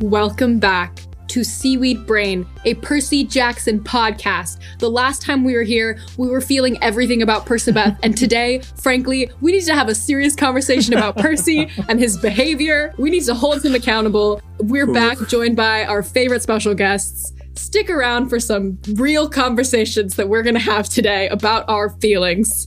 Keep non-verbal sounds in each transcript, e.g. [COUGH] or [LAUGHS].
Welcome back to Seaweed Brain, a Percy Jackson podcast. The last time we were here, we were feeling everything about Percabeth, [LAUGHS] and today, frankly, we need to have a serious conversation about Percy and his behavior. We need to hold him accountable. We're back, joined by our favorite special guests. Stick around for some real conversations that we're going to have today about our feelings.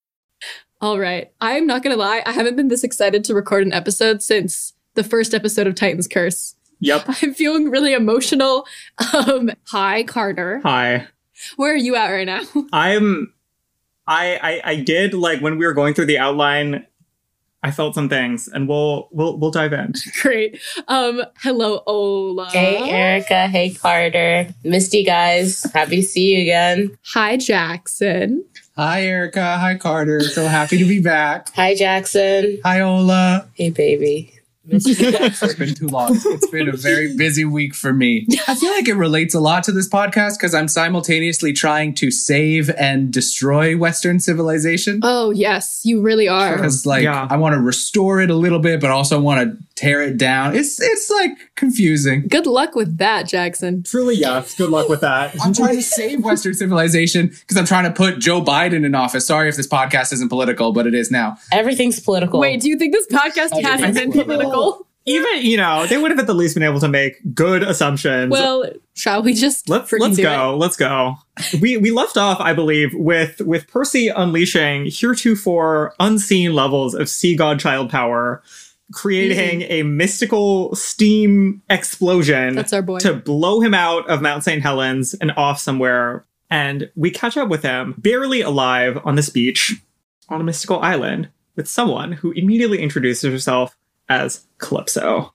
All right. I'm not going to lie. I haven't been this excited to record an episode since the first episode of Titan's Curse. Yep. [LAUGHS] I'm feeling really emotional. Um, hi, Carter. Hi. Where are you at right now? [LAUGHS] I'm I, I I did like when we were going through the outline, I felt some things and we'll we'll we'll dive in. [LAUGHS] Great. Um, hello, Ola. Hey, Erica. Hey, Carter. Misty, guys. Happy to see you again. Hi, Jackson. Hi, Erica. Hi, Carter. So happy to be back. Hi, Jackson. Hi, Ola. Hey, baby. Missed you. It's been [LAUGHS] too long. It's been a very busy week for me. I feel like it relates a lot to this podcast because I'm simultaneously trying to save and destroy Western civilization. Oh, yes, you really are. Because like Yeah. I want to restore it a little bit, but also want to tear it down. It's it's like confusing. Good luck with that, Jackson. Truly, yes. Good luck with that. [LAUGHS] I'm trying to save Western civilization because I'm trying to put Joe Biden in office. Sorry if this podcast isn't political, but it is now. Everything's political. Wait, do you think this podcast hasn't been political? Even you know they would have at the least been able to make good assumptions. Well, shall we just let's let's go. Let's go. We we left off, I believe, with with Percy unleashing heretofore unseen levels of sea god child power, creating a mystical steam explosion That's our boy. to blow him out of Mount St. Helens and off somewhere. And we catch up with him, barely alive on this beach on a mystical island with someone who immediately introduces herself as Calypso.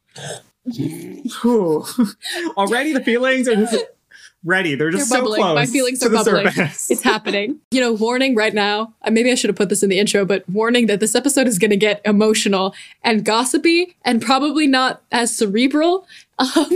[LAUGHS] Already the feelings are just ready. They're They're just so bubbling. close. My feelings to are bubbling. surface. It's happening. [LAUGHS] You know, warning right now. uh, Maybe I should have put this in the intro, but warning that this episode is going to get emotional and gossipy and probably not as cerebral [LAUGHS] um,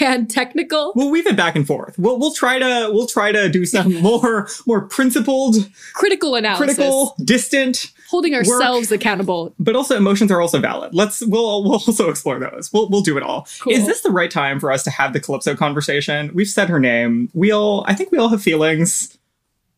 and technical. We'll weave it back and forth. We'll we'll try to we'll try to do some more more principled, Critical analysis. critical, distant, Holding ourselves accountable. but also emotions are also valid. Let's we'll we'll also [LAUGHS] explore those. We'll we'll do it all. Cool. Is this the right time for us to have the Calypso conversation? We've said her name. We all I think we all have feelings.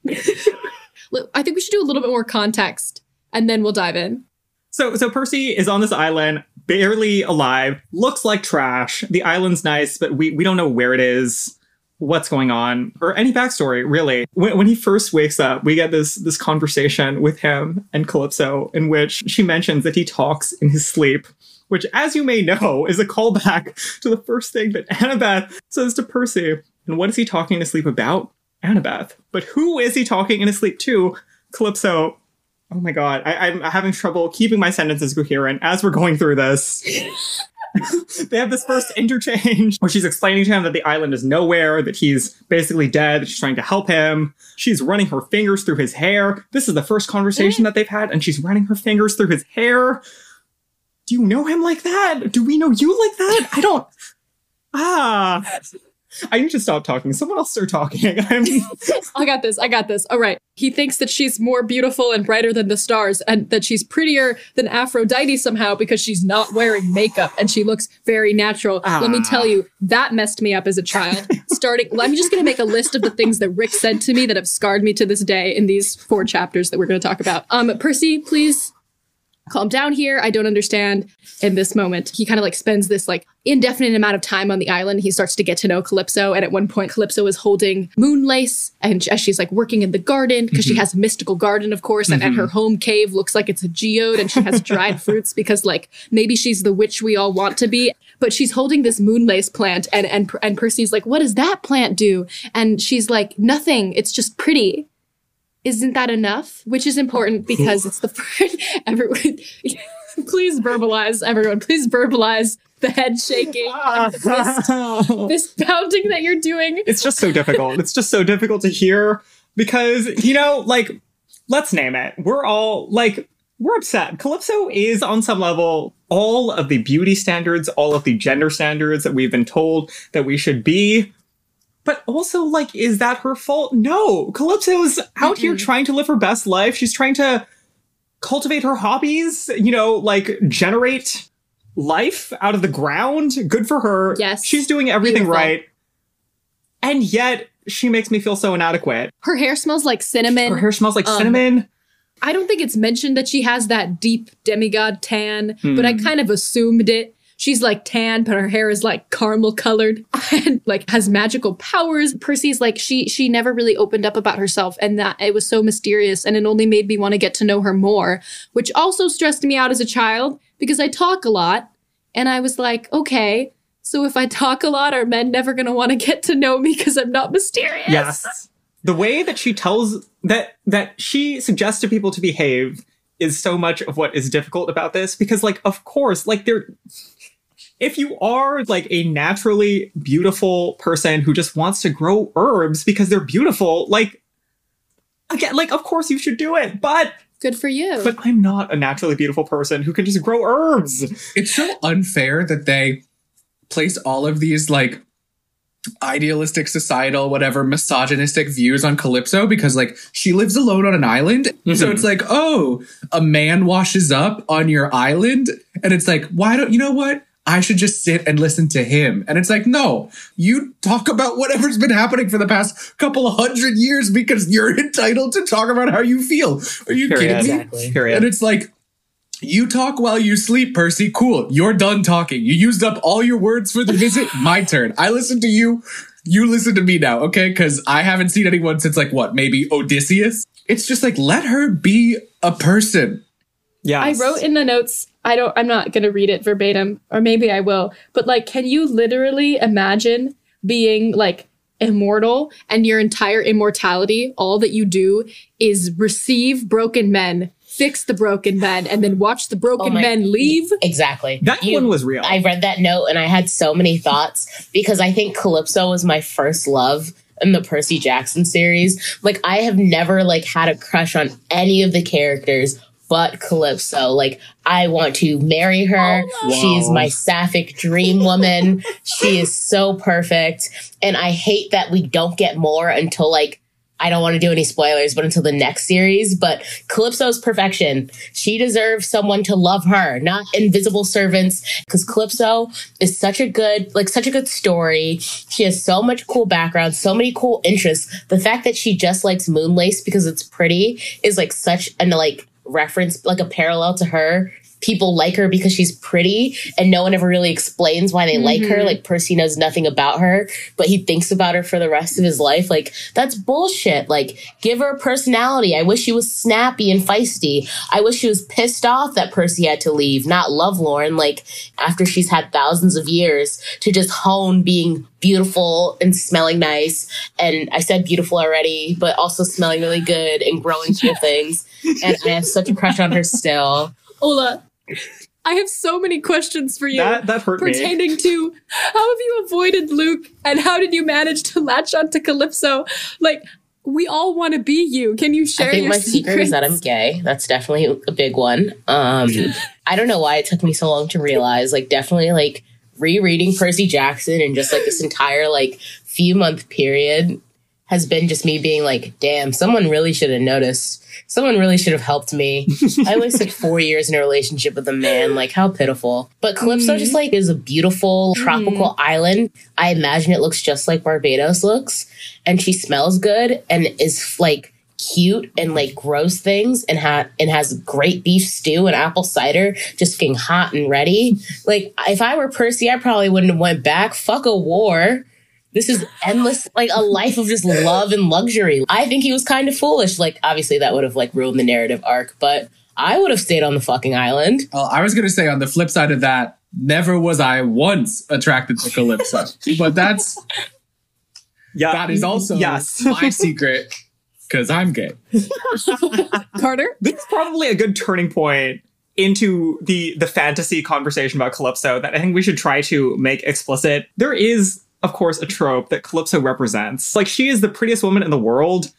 [LAUGHS] I think we should do a little bit more context and then we'll dive in. So so Percy is on this island, barely alive, looks like trash. The island's nice, but we we don't know where it is, what's going on, or any backstory really. When, when he first wakes up, we get this this conversation with him and Calypso, in which she mentions that he talks in his sleep. Which, as you may know, is a callback to the first thing that Annabeth says to Percy. And what is he talking in his sleep about? Annabeth. But who is he talking in his sleep to? Calypso Oh my god, I, I'm having trouble keeping my sentences coherent as we're going through this. [LAUGHS] [LAUGHS] they have this first interchange where she's explaining to him that the island is nowhere, that he's basically dead, that she's trying to help him. She's running her fingers through his hair. This is the first conversation that they've had, and she's running her fingers through his hair. Do you know him like that? Do we know you like that? I don't. Ah. I need to stop talking. Someone else start talking. [LAUGHS] I'm [LAUGHS] I got this. I got this. All right. He thinks that she's more beautiful and brighter than the stars and that she's prettier than Aphrodite somehow because she's not wearing makeup and she looks very natural. Let me Ah. tell you, that messed me up as a child. Starting, I'm just going to make a list of the things that Rick said to me that have scarred me to this day in these four chapters that we're going to talk about. Um, Percy, please calm down here. I don't understand in this moment. He kind of like spends this like indefinite amount of time on the island. He starts to get to know Calypso. And at one point, Calypso is holding Moonlace and as she's like working in the garden, because she mm-hmm. has a mystical garden, of course, and, and her mm-hmm. home cave looks like it's a geode and she has dried [LAUGHS] fruits because like maybe she's the witch we all want to be. But she's holding this moonlace plant and and and Percy's like, what does that plant do? And she's like, nothing. It's just pretty isn't that enough? Which is important [LAUGHS] because it's the first [LAUGHS] everyone. [LAUGHS] please verbalize, everyone. Please verbalize the head shaking, ah. this pounding that you're doing. it's just so difficult. It's just so difficult to hear because, you know, like, let's name it. We're all like, we're upset. Calypso is on some level all of the beauty standards, all of the gender standards that we've been told that we should be. But also, like, is that her fault? No. Calypso's out here trying to live her best life. She's trying to cultivate her hobbies, you know, like generate life out of the ground. Good for her. Yes. She's doing everything Beautiful. right. And yet she makes me feel so inadequate. Her hair smells like cinnamon. Her hair smells like Um, cinnamon. I don't think it's mentioned that she has that deep demigod tan, but I Hmm. kind of assumed it. She's like tan, but her hair is like caramel colored and like has magical powers. Percy's like she she never really opened up about herself and that it was so mysterious and it only made me want to get to know her more, which also stressed me out as a child because I talk a lot and I was like, okay, so if I talk a lot, are men never going to want to get to know me because I'm not mysterious? Yes. The way that she tells that that she suggests to people to behave is so much of what is difficult about this because like of course like there if you are like a naturally beautiful person who just wants to grow herbs because they're beautiful like again like of course you should do it but Good for you. but I'm not a naturally beautiful person who can just grow herbs. It's so unfair that they place all of these like idealistic societal whatever misogynistic views on calypso because like she lives alone on an island so Mhm. it's like oh a man washes up on your island and it's like why don't you know what I should just sit and listen to him. And it's like, no, you talk about whatever's been happening for the past couple of hundred years because you're [LAUGHS] entitled to talk about how you feel. Are you Period. kidding me? Period. And it's like, you talk while you sleep, Percy. Cool. You're done talking. You used up all your words for the visit. [LAUGHS] My turn. I listen to you. You listen to me now, okay? Because I haven't seen anyone since like what, maybe Odysseus? It's just like, let her be a person. Yeah. I wrote in the notes, I don't I'm not going to read it verbatim or maybe I will, but like can you literally imagine being like immortal and your entire immortality all that you do is receive broken men, fix the broken men and then watch the broken Oh my- men leave? Exactly. That You- one was real. I read that note and I had so many thoughts because I think Calypso was my first love in the Percy Jackson series. Like I have never like had a crush on any of the characters but Calypso. Like I want to marry her. Oh, she is my sapphic dream woman. [LAUGHS] she is so perfect. And I hate that we don't get more until like I don't want to do any spoilers, but until the next series. But Calypso's perfection. She deserves someone to love her, not invisible servants. Because Calypso is such a good, like such a good story. She has so much cool background, so many cool interests. The fact that she just likes Moonlace because it's pretty is like such an like reference, like a parallel to her. People like her because she's pretty, and no one ever really explains why they like her. Mm-hmm. Like Percy knows nothing about her, but he thinks about her for the rest of his life. Like that's bullshit. Like give her a personality. I wish she was snappy and feisty. I wish she was pissed off that Percy had to leave, not love lovelorn. Like after she's had thousands of years to just hone being beautiful and smelling nice. And I said beautiful already, but also smelling really good and growing [LAUGHS] cool things. And I have such a crush on her still. Ola, [LAUGHS] I have so many questions for you. that that hurt me. pertaining to how have you avoided Luke and how did you manage to latch on to Calypso? Like, we all want to be you. Can you share I think your my secret is that I'm gay. That's definitely a big one. Um, [LAUGHS] I don't know why it took me so long to realize. Like, definitely like rereading Percy Jackson and just like this entire like few month period has been just me being like, damn, someone really should have noticed. Someone really should have helped me. [LAUGHS] I wasted four years in a relationship with a man. Like, how pitiful. But Calypso just like is a beautiful tropical mm-hmm. island. I imagine it looks just like Barbados looks. And she smells good and is like cute and like grows things and ha- and has great beef stew and apple cider just getting hot and ready. Like if I were Percy, I probably wouldn't have went back. Fuck a war. This is endless, like a life of just love and luxury. I think he was kind of foolish. Like obviously that would have like ruined the narrative arc, but I would have stayed on the fucking island. Well, I was going to say on the flip side of that, never was I once attracted to Calypso. [LAUGHS] but that's Yeah. that is also yes. my secret because I'm gay. [LAUGHS] Carter? this is probably a good turning point into the the fantasy conversation about Calypso that I think we should try to make explicit. There is, of course, a trope that Calypso represents. Like she is the prettiest woman in the world,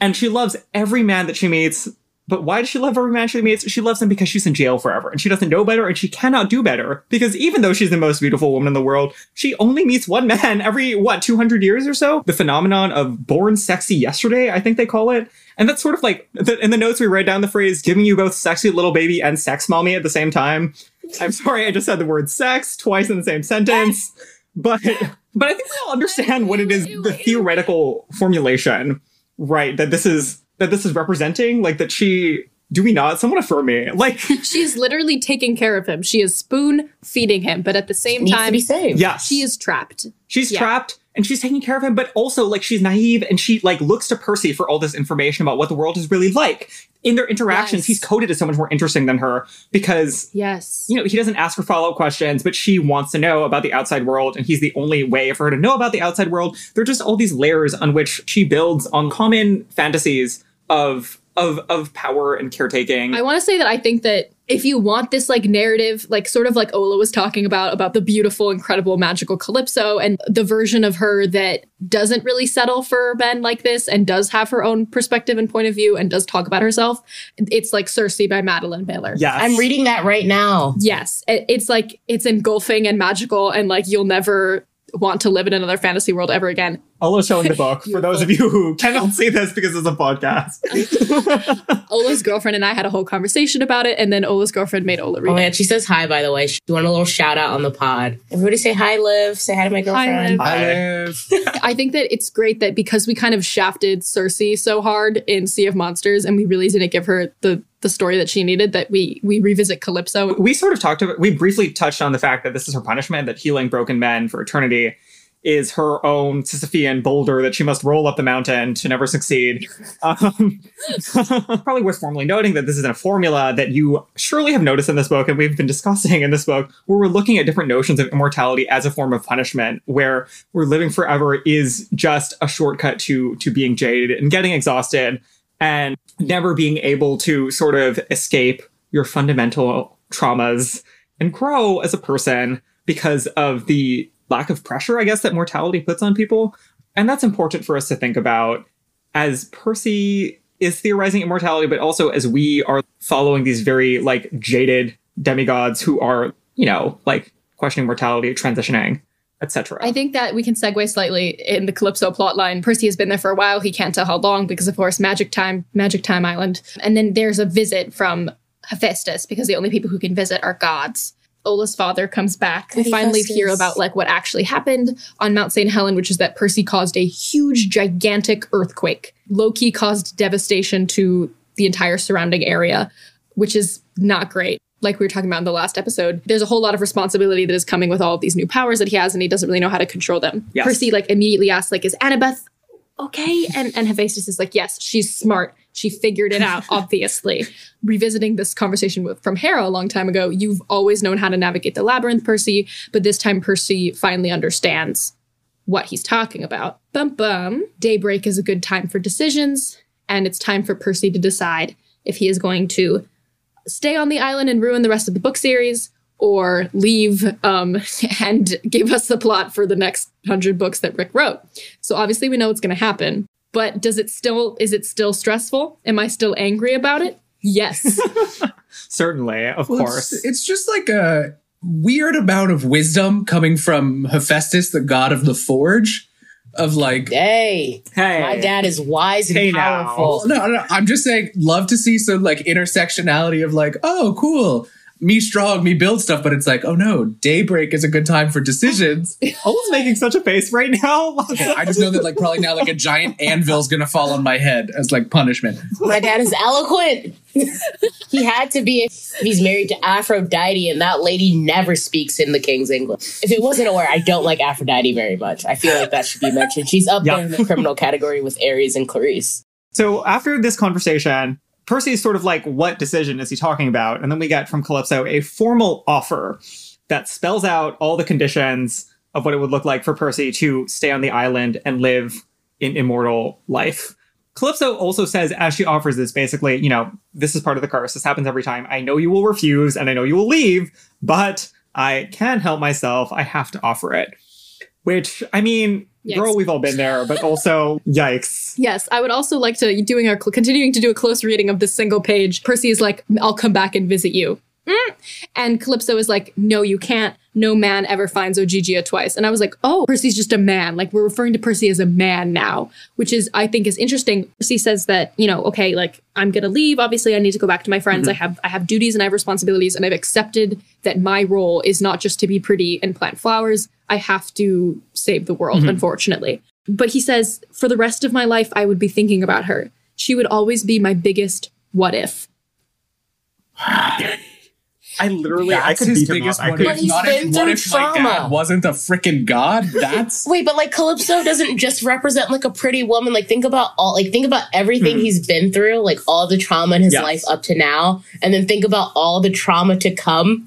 and she loves every man that she meets. But why does she love every man she meets? She loves him because she's in jail forever and she doesn't know better and she cannot do better. Because even though she's the most beautiful woman in the world, she only meets one man every, what, 200 years or so? The phenomenon of born sexy yesterday, I think they call it. And that's sort of like, the, in the notes we write down the phrase, giving you both sexy little baby and sex mommy at the same time. I'm sorry, I just said the word sex twice in the same sentence. But, [LAUGHS] but I think we all understand what it is, the theoretical formulation, right? That this is that this is representing? Like that she do we not? Someone affirm me. Like [LAUGHS] She's literally taking care of him. She is spoon feeding him, but at the same Needs to time, be saved. yes. she is trapped. she's yeah. trapped and she's taking care of him, but also like she's naive and she like looks to Percy for all this information about what the world is really like. In their interactions, Yes. he's coded as so much more interesting than her because Yes. you know, he doesn't ask her follow up questions, but she wants to know about the outside world, and he's the only way for her to know about the outside world. There are just all these layers on which she builds on common fantasies of of of power and caretaking. I want to say that I think that if you want this like narrative, like sort of like Ola was talking about, about the beautiful, incredible, magical Calypso and the version of her that doesn't really settle for men like this and does have her own perspective and point of view and does talk about herself, it's like Circe by Madeline Miller. yes, I'm reading that right now. Yes. It- It's like it's engulfing and magical and like you'll never want to live in another fantasy world ever again. Ola's showing the book for those of you who cannot see this because it's a podcast. [LAUGHS] Ola's girlfriend and I had a whole conversation about it, and then Ola's girlfriend made Ola read Oh it. man, she says hi by the way. She want a little shout out on the pod. Everybody say hi, Liv. Say hi to my girlfriend. Hi, Liv. I- [LAUGHS] I think that it's great that because we kind of shafted Circe so hard in Sea of Monsters, and we really didn't give her the the story that she needed, that we we revisit Calypso. we sort of talked about we briefly touched on the fact that this is her punishment that healing broken men for eternity is her own Sisyphean boulder that she must roll up the mountain to never succeed. Um, [LAUGHS] probably worth formally noting that this isn't a formula that you surely have noticed in this book, and we've been discussing in this book, where we're looking at different notions of immortality as a form of punishment, where we're living forever is just a shortcut to to being jaded and getting exhausted and never being able to sort of escape your fundamental traumas and grow as a person because of the lack of pressure, I guess, that mortality puts on people. And that's important for us to think about as Percy is theorizing immortality, but also as we are following these very like jaded demigods who are, you know, like questioning mortality, transitioning, etc. I think that we can segue slightly in the Calypso plotline. Percy has been there for a while. He can't tell how long because, of course, Magic Time, Magic Time Island. And then there's a visit from Hephaestus because the only people who can visit are gods. Ola's father comes back. We finally hear about like what actually happened on Mount St. Helen, which is that Percy caused a huge, gigantic earthquake. Loki caused devastation to the entire surrounding area, which is not great. Like we were talking about in the last episode, there's a whole lot of responsibility that is coming with all of these new powers that he has, and he doesn't really know how to control them. Yes. Percy like immediately asks, like, "Is Annabeth okay?" And and Hephaestus is like, "Yes, she's smart. She figured it out, [LAUGHS] obviously." Revisiting this conversation with, from Hera a long time ago, you've always known how to navigate the labyrinth, Percy, but this time Percy finally understands what he's talking about. Bum bum. Daybreak is a good time for decisions, and it's time for Percy to decide if he is going to stay on the island and ruin the rest of the book series or leave um, [LAUGHS] and give us the plot for the next hundred books that Rick wrote. So obviously we know what's going to happen, but does it still is it still stressful? Am I still angry about it? Yes. [LAUGHS] Certainly, of Well, course. It's, it's just like a weird amount of wisdom coming from Hephaestus, the god of the forge, of like. Hey, hey, my dad is wise and Hey, now. powerful. No, no, I'm just saying, love to see some like intersectionality of like, oh, cool, me strong, me build stuff, but it's like, oh no, daybreak is a good time for decisions. [LAUGHS] Ola's making such a face right now. [LAUGHS] I just know that like probably now like a giant [LAUGHS] anvil's gonna fall on my head as like punishment. My dad is eloquent. he had to be. He's married to Aphrodite, and that lady never speaks in the king's English. If it wasn't aware, I don't like Aphrodite very much. I feel like that should be mentioned. She's up Yeah. there in the criminal category with Ares and Clarisse. So after this conversation, Percy's sort of like, what decision is he talking about? And then we get from Calypso a formal offer that spells out all the conditions of what it would look like for Percy to stay on the island and live an immortal life. Calypso also says, as she offers this, basically, you know, this is part of the curse. This happens every time. I know you will refuse and I know you will leave, but I can't help myself. I have to offer it. Which, I mean, Yikes. girl, we've all been there, but also, yikes. Yes, I would also like to doing our continuing to do a close reading of this single page. Percy is like, "I'll come back and visit you," Mm. and Calypso is like, "No, you can't. No man ever finds Ogygia twice." And I was like, "Oh, Percy's just a man. Like we're referring to Percy as a man now," which is I think is interesting. Percy says that you know, okay, like I'm gonna leave. Obviously, I need to go back to my friends. I have I have duties and I have responsibilities, and I've accepted that my role is not just to be pretty and plant flowers. I have to save the world, unfortunately. But he says, for the rest of my life, I would be thinking about her. She would always be my biggest what if. [SIGHS] [LAUGHS] I literally, I That's could his beat him biggest up. I one. could, But he's Not been if, what through if my dad trauma. wasn't a freaking god? [LAUGHS] That's Wait, but like Calypso doesn't just represent like a pretty woman. Like think about all like think about everything hmm. he's been through, like all the trauma in his Yes. life up to now, and then think about all the trauma to come.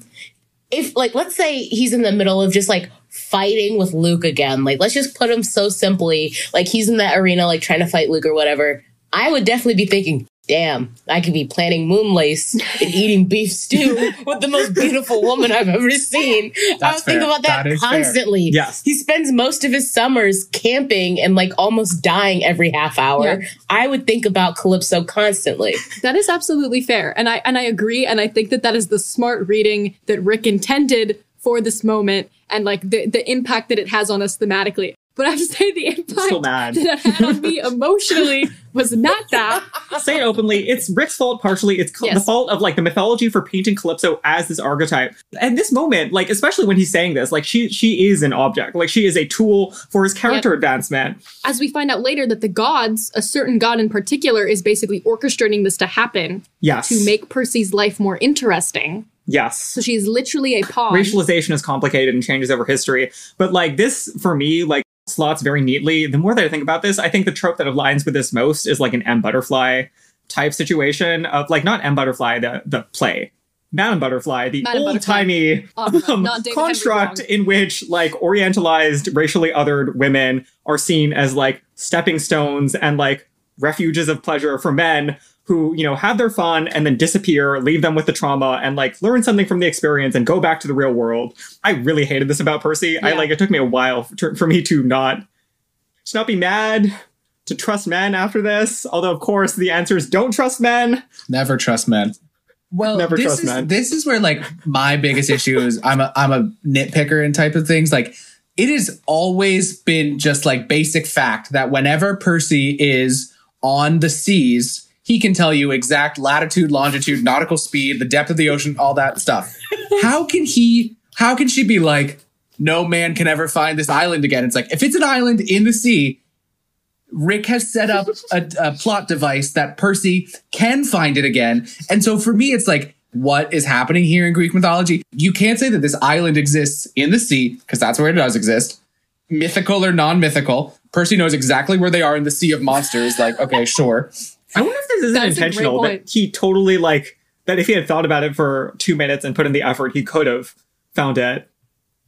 If like let's say he's in the middle of just like fighting with Luke again, like let's just put him so simply, like he's in that arena like trying to fight Luke or whatever. I would definitely be thinking, damn, I could be planting moon lace and eating beef stew [LAUGHS] with the most beautiful woman I've ever seen. I That's would think fair. about that, That is fair. constantly. Yes. He spends most of his summers camping and like almost dying every half hour. Yeah. I would think about Calypso constantly. That is absolutely fair. And I and I agree and I think that that is the smart reading that Rick intended for this moment and like the the impact that it has on us thematically. But I have to say the impact mad. that it had on me [LAUGHS] emotionally was not that. say it openly. It's Rick's fault partially. It's the Yes. fault of like the mythology for painting Calypso as this archetype. And this moment, like especially when he's saying this, like she she is an object. Like she is a tool for his character advancement. As we find out later that the gods, a certain god in particular, is basically orchestrating this to happen Yes. to make Percy's life more interesting. yes. So she's literally a pawn. Racialization is complicated and changes over history. But like this for me, like slots very neatly. The more that I think about this, I think the trope that aligns with this most is like an M butterfly type situation of like not M butterfly, the the play. Madame Butterfly, the old timey Opera, not David Henry construct in which like orientalized, racially othered women are seen as like stepping stones and like refuges of pleasure for men who, you know, have their fun and then disappear, leave them with the trauma and like learn something from the experience and go back to the real world. I really hated this about Percy. I like it took me a while for, for me to not to not be mad, to trust men after this. Although of course the answer is don't trust men. never trust men. Well, Never this trust is, men. This is where like my biggest issue is. I'm a I'm a nitpicker and type of things. Like it has always been just like basic fact that whenever Percy is on the seas, he can tell you exact latitude, longitude, nautical speed, the depth of the ocean, all that stuff. [LAUGHS] how can he? How can she be like? No man can ever find this island again. It's like if it's an island in the sea, Rick has set up a, a plot device that Percy can find it again. And so for me, it's like, what is happening here in Greek mythology? You can't say that this island exists in the sea, because that's where it does exist, mythical or non mythical. Percy knows exactly where they are in the sea of monsters. Like, okay, sure. I wonder if this isn't That's intentional. point. That he totally like that if he had thought about it for two minutes and put in the effort, he could have found it.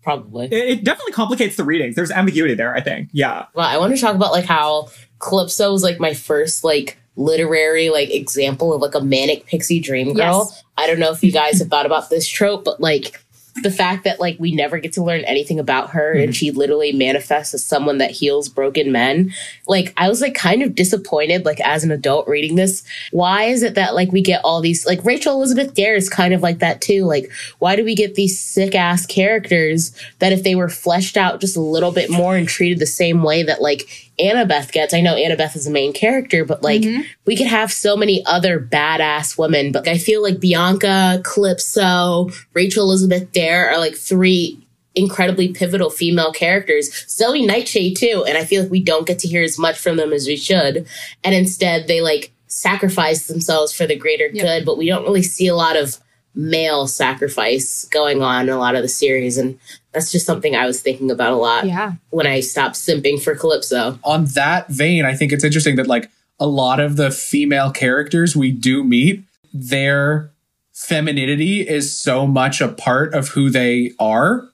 Probably. It, it definitely complicates the readings. There's ambiguity there. I think. Yeah. Well, I want to talk about like how Calypso was like my first like literary like example of like a manic pixie dream girl. Yes. I don't know if you guys have thought about this trope, but like the fact that like we never get to learn anything about her and mm-hmm. she literally manifests as someone that heals broken men. Like I was like kind of disappointed like as an adult reading this. Why is it that like we get all these like Rachel Elizabeth Dare is kind of like that too. Like why do we get these sick ass characters that if they were fleshed out just a little bit more and treated the same way that like Annabeth gets. I know Annabeth is the main character, but like mm-hmm. we could have so many other badass women. But I feel like Bianca, Calypso, Rachel Elizabeth Dare are like three incredibly pivotal female characters. Zoe Nightshade too, and I feel like we don't get to hear as much from them as we should. And instead they like sacrifice themselves for the greater Yep. good, but we don't really see a lot of male sacrifice going on in a lot of the series and that's just something I was thinking about a lot Yeah. when I stopped simping for Calypso. On that vein, I think it's interesting that like a lot of the female characters we do meet, their femininity is so much a part of who they are.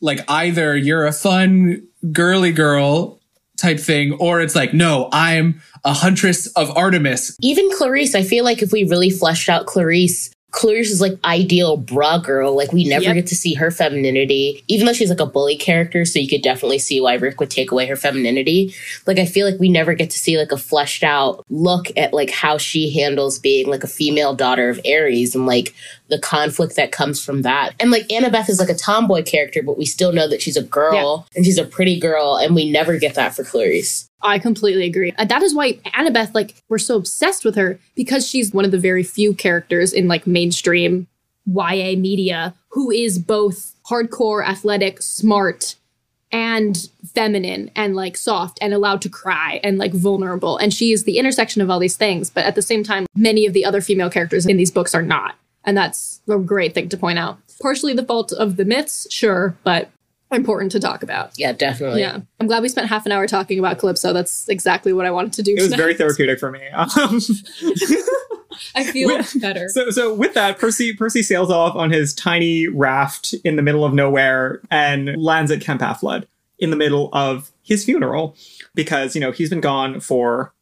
Like either you're a fun girly girl type thing, or it's like, no, I'm a huntress of Artemis. Even Clarisse, I feel like if we really fleshed out Clarisse, Clarisse is like ideal bra girl. Like we never Yep. get to see her femininity, even though she's like a bully character. So you could definitely see why Rick would take away her femininity. Like I feel like we never get to see like a fleshed out look at like how she handles being like a female daughter of Ares and like the conflict that comes from that. And like Annabeth is like a tomboy character, but we still know that she's a girl and she's a pretty girl, and we never get that for Clarisse. I completely agree. And that is why Annabeth, like, we're so obsessed with her because she's one of the very few characters in like mainstream YA media who is both hardcore, athletic, smart, and feminine and like soft and allowed to cry and like vulnerable. And she is the intersection of all these things. But at the same time, many of the other female characters in these books are not. And that's a great thing to point out. Partially the fault of the myths, sure, but important to talk about. Yeah, definitely. Yeah. I'm glad we spent half an hour talking about Calypso. That's exactly what I wanted to do. It was tonight. very therapeutic for me. Um, [LAUGHS] I feel With- better. so, so with that, Percy Percy sails off on his tiny raft in the middle of nowhere and lands at Camp Half-Blood in the middle of his funeral because you know he's been gone for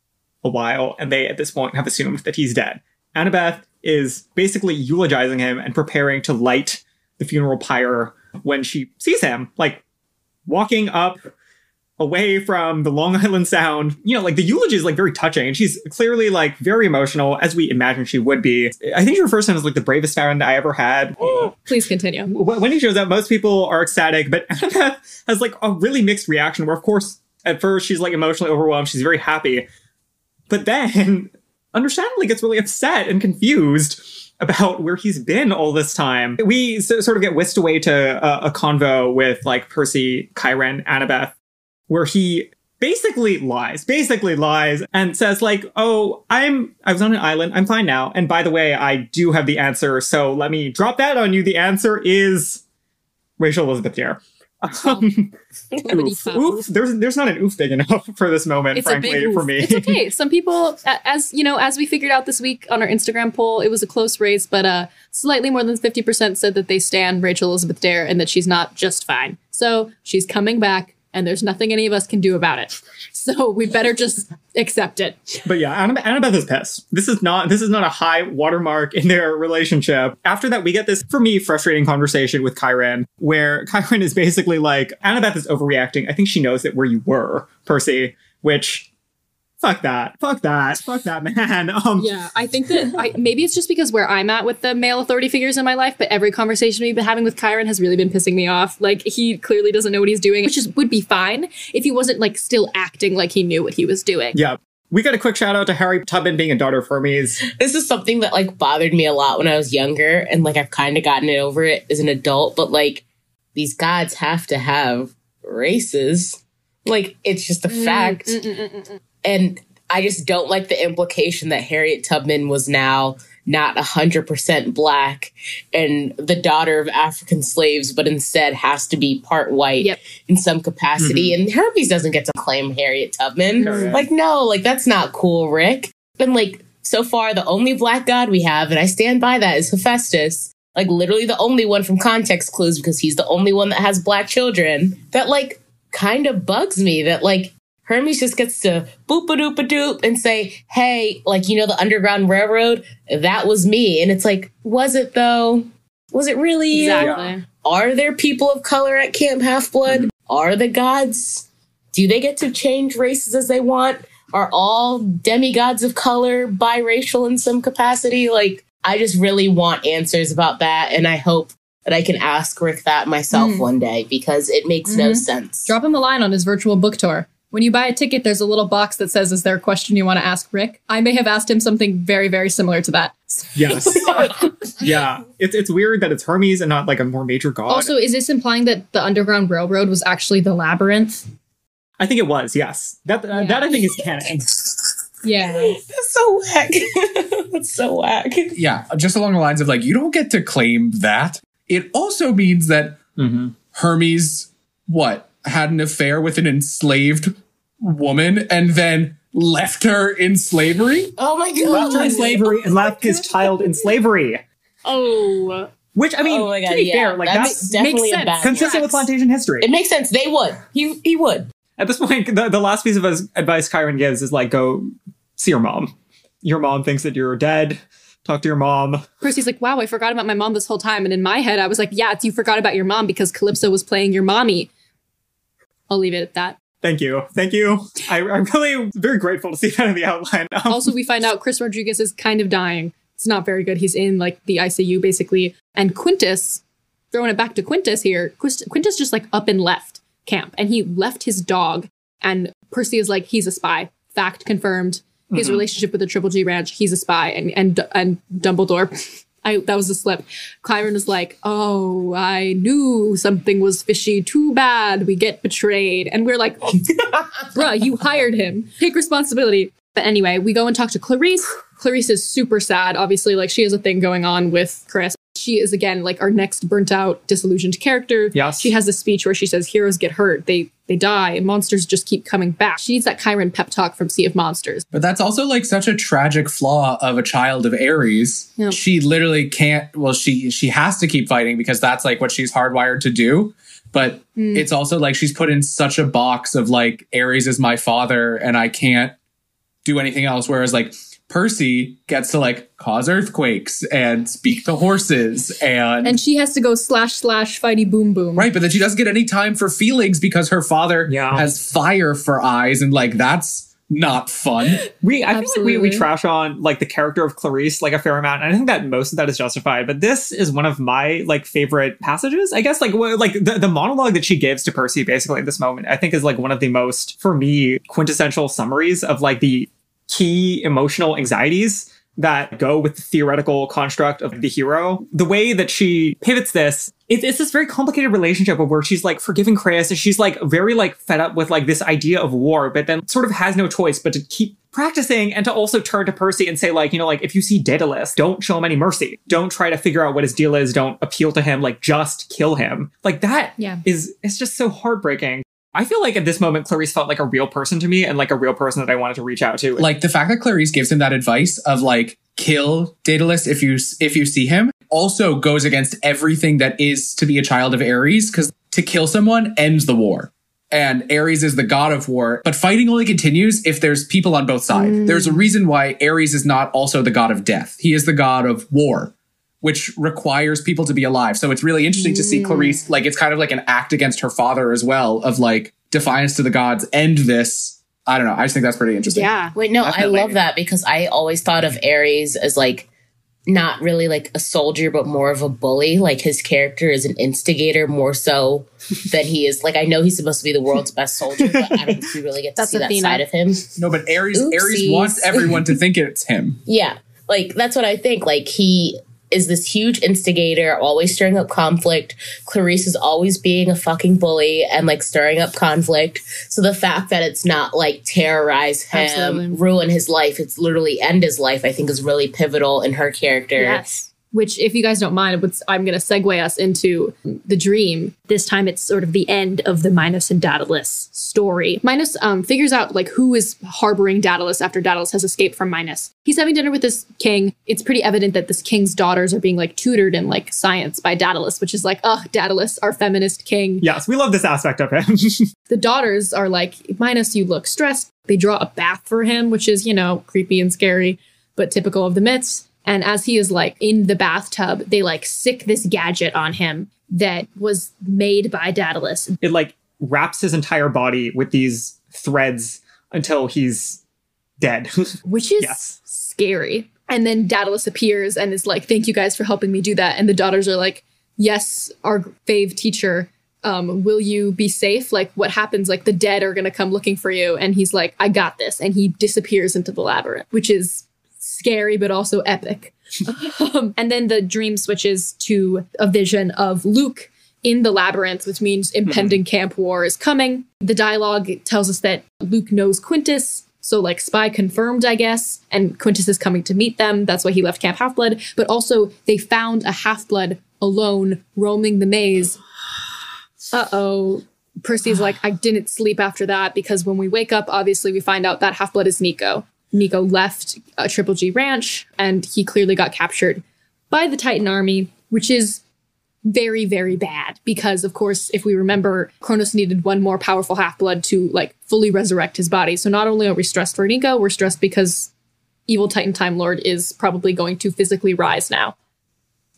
a while, and they at this point have assumed that he's dead. Annabeth is basically eulogizing him and preparing to light the funeral pyre when she sees him, like walking up away from the Long [LAUGHS] Island Sound. You know, like the eulogy is like very touching, and she's clearly like very emotional, as we imagine she would be. I think she refers to him as like the bravest friend I ever had. [GASPS] Please continue. When he shows up, most people are ecstatic, but Annabeth [LAUGHS] has like a really mixed reaction. Where, of course, at first she's like emotionally overwhelmed, she's very happy, but then [LAUGHS] understandably gets really upset and confused about where he's been all this time. We so, sort of get whisked away to a, convo with like Percy, Chiron, Annabeth, where he basically lies, basically lies and says like, "Oh, I'm I was on an island. I'm fine now. And by the way, I do have the answer. So let me drop that on you. The answer is Rachel Elizabeth Dare." Um, [LAUGHS] oof. oof. There's there's not an oof big enough [LAUGHS] for this moment, It's frankly, for me. It's okay. [LAUGHS] Some people, as you know, as we figured out this week on our Instagram poll, it was a close race, but uh, slightly more than fifty percent said that they stand Rachel Elizabeth Dare and that she's not just fine. So she's coming back, and there's nothing any of us can do about it. So we better just accept it. But yeah, Annab- Annabeth is pissed. This is not this is not a high watermark in their relationship. After that, we get this for me frustrating conversation with Chiron, where Chiron is basically like, Annabeth is overreacting. I think she knows that where you were, Percy. Which, fuck that, fuck that, fuck that, man. [LAUGHS] Um, Yeah, I think that I, maybe it's just because where I'm at with the male authority figures in my life, but every conversation we've been having with Chiron has really been pissing me off. Like he clearly doesn't know what he's doing, which is would be fine if he wasn't like still acting like he knew what he was doing. yeah. We got a quick shout out to Harry Tubman being a daughter of Hermes. this is something that like bothered me a lot when I was younger, and like I've kind of gotten it over it as an adult. But like these gods have to have races, like it's just a mm, fact. Mm, mm, And I just don't like the implication that Harriet Tubman was now not hundred percent black and the daughter of African slaves, but instead has to be part white Yep. in some capacity. Mm-hmm. And Hermes doesn't get to claim Harriet Tubman. Correct. Like, no, like that's not cool, Rick. And like so far, the only black god we have, and I stand by that, is Hephaestus. Like literally the only one from context clues because he's the only one that has black children. That like kind of bugs me that like Hermes just gets to boop a doop a doop and say, hey, like, you know, the Underground Railroad, that was me. And it's like, was it though? Was it really you? Exactly. Are there people of color at Camp Half Blood? Are the gods? Do they get to change races as they want? Are all demigods of color biracial in some capacity? Like, I just really want answers about that. And I hope that I can ask Rick that myself Mm. one day because it makes no Mhm. sense. Drop him a line on his virtual book tour. When you buy a ticket, there's a little box that says, Is there a question you want to ask Rick? I may have asked him something very, very similar to that. Yes. [LAUGHS] yeah. It's it's weird that it's Hermes and not like a more major god. Also, is this implying that the Underground Railroad was actually the labyrinth? I think it was, yes. That uh, Yeah. that I think is canon. Yeah. That's so whack. [LAUGHS] That's so whack. Yeah, just along the lines of like, you don't get to claim that. It also means that Mm-hmm. Hermes, what, had an affair with an enslaved woman and then left her in slavery? Oh my god! Left her in slavery and left his child in slavery. Oh. Which I mean, oh god, to be yeah. fair, like That that's makes definitely makes a sense. bad consistent with plantation history. It makes sense. They would. He he would. At this point, the, the last piece of advice Chiron gives is like, go see your mom. Your mom thinks that you're dead. Talk to your mom. Percy's like, wow, I forgot about my mom this whole time. And in my head, I was like, yeah, it's you forgot about your mom because Calypso was playing your mommy. I'll leave it at that. Thank you. Thank you. I, I'm really very grateful to see that in the outline. [LAUGHS] Um, Also, we find out Chris Rodriguez is kind of dying. It's not very good. He's in like the ICU basically. And Quintus, throwing it back to Quintus here, Quintus just like up and left camp and he left his dog. And Percy is like, he's a spy. Fact confirmed. His relationship with the Triple G Ranch, he's a spy. And and and Dumbledore, [LAUGHS] I that was a slip. Chiron was like, oh, I knew something was fishy. Too bad we get betrayed. And we're like, oh, [LAUGHS] bruh, you hired him. Take responsibility. But anyway, we go and talk to Clarisse. Clarisse is super sad. Obviously, like she has a thing going on with Chris. She is again like our next burnt out, disillusioned character. Yes. She has a speech where she says heroes get hurt, they they die, and monsters just keep coming back. She needs that Chiron pep talk from Sea of Monsters. But that's also like such a tragic flaw of a child of Ares. Yeah. She literally can't well she she has to keep fighting because that's like what she's hardwired to do. But hmm. it's also like she's put in such a box of like Ares is my father and I can't do anything else whereas like Percy gets to like cause earthquakes and speak to horses and, And she has to go slash slash fighty boom boom. right but then she doesn't get any time for feelings because her father Yeah. has fire for eyes and like that's not fun. [GASPS] We I feel like we, we trash on like the character of Clarisse like a fair amount, and I think that most of that is justified. But this is one of my like favorite passages. I guess like wh- like the, the monologue that she gives to Percy basically at this moment, I think is like one of the most for me quintessential summaries of like the key emotional anxieties that go with the theoretical construct of the hero. The way that she pivots this, it, it's this very complicated relationship of where she's like forgiving Chris and she's like very like fed up with like this idea of war, but then sort of has no choice but to keep practicing and to also turn to Percy and say like, you know, like if you see Daedalus, don't show him any mercy. Don't try to figure out what his deal is. Don't appeal to him. Like just kill him. Like that Yeah. is it's just so heartbreaking. I feel like at this moment Clarisse felt like a real person to me and like a real person that I wanted to reach out to. like the fact that Clarisse gives him that advice of like kill Daedalus if you if you see him also goes against everything that is to be a child of Ares because to kill someone ends the war. And Ares is the god of war, but fighting only continues if there's people on both sides. Mm. There's a reason why Ares is not also the god of death. He is the god of war, which requires people to be alive. So it's really interesting to see Clarisse, mm. like, it's kind of like an act against her father as well, of like defiance to the gods, end this. I don't know. I just think that's pretty interesting. Yeah. Wait, no, Definitely. I love that because I always thought of Ares as like not really like a soldier, but more of a bully. Like his character is an instigator more so [LAUGHS] than he is. Like I know he's supposed to be the world's best soldier, but I don't think we really get to That's see that side of him. No, but Ares Ares wants everyone to think it's him. [LAUGHS] Yeah, like that's what I think. Like he is this huge instigator, always stirring up conflict. Clarisse is always being a fucking bully and like stirring up conflict. So the fact that it's not like terrorize him, Absolutely. ruin his life, it's literally end his life, I think is really pivotal in her character. Yes. Which, if you guys don't mind, I'm going to segue us into the dream. This time, it's sort of the end of the Minos and Daedalus story. Minos um, figures out like who is harboring Daedalus after Daedalus has escaped from Minos. He's having dinner with this king. It's pretty evident that this king's daughters are being like tutored in like science by Daedalus, which is like, oh, Daedalus, our feminist king. yes, we love this aspect of him. [LAUGHS] The daughters are like, Minos, you look stressed. They draw a bath for him, which is, you know, creepy and scary, but typical of the myths. And as he is like in the bathtub, they like sick this gadget on him that was made by Daedalus. it like wraps his entire body with these threads until he's dead. [LAUGHS] which is Yes. scary. And then Daedalus appears and is like, "Thank you guys for helping me do that." And the daughters are like, "Yes, our fave teacher. Um, will you be safe? Like, what happens? Like, the dead are gonna come looking for you." And he's like, "I got this." And he disappears into the labyrinth, which is scary but also epic. um, and then the dream switches to a vision of Luke in the labyrinth, which means impending camp war is coming. The dialogue tells us that Luke knows Quintus, so like spy confirmed, I guess, and Quintus is coming to meet them. That's why he left Camp Half Blood. But also, they found a half blood alone roaming the maze. Uh oh. Percy's like, I didn't sleep after that because when we wake up, obviously we find out that half blood is Nico. Nico left a Triple G ranch and he clearly got captured by the Titan army, which is very, very bad because, of course, if we remember, Kronos needed one more powerful half blood to like fully resurrect his body. So not only are we stressed for Nico, we're stressed because evil Titan Time Lord is probably going to physically rise now.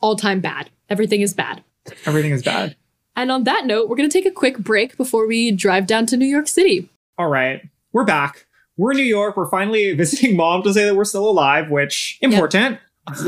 All time bad. Everything is bad. Everything is bad. And on that note, we're going to take a quick break before we drive down to New York City. All right, we're back. We're in New York. We're finally [LAUGHS] visiting mom to say that we're still alive, which important.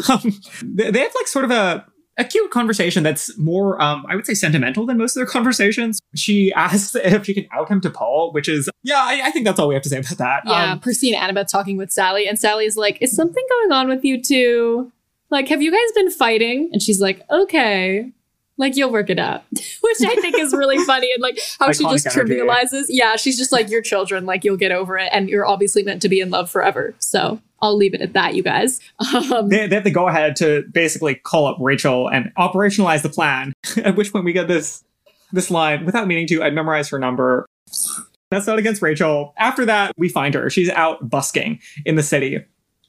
Um, they they have like sort of a a cute conversation that's more, um, I would say, sentimental than most of their [LAUGHS] conversations. She asks if she can out him to Paul, which is, yeah, I, I think that's all we have to say about that. Yeah, Um, Percy and Annabeth talking with Sally, and Sally's like, Is something going on with you two? Like, have you guys been fighting? And she's like, Okay. Like, you'll work it out. [LAUGHS] Which I think is really [LAUGHS] funny. And like how she just energy. trivializes. Yeah, she's just like, You're children. Like, you'll get over it. And you're obviously meant to be in love forever. So I'll leave it at that, you guys. Um, they, they have to go ahead to basically call up Rachel and operationalize the plan. [LAUGHS] At which point we get this this line without meaning to. I memorized her number. That's not against Rachel. After that, we find her. She's out busking in the city.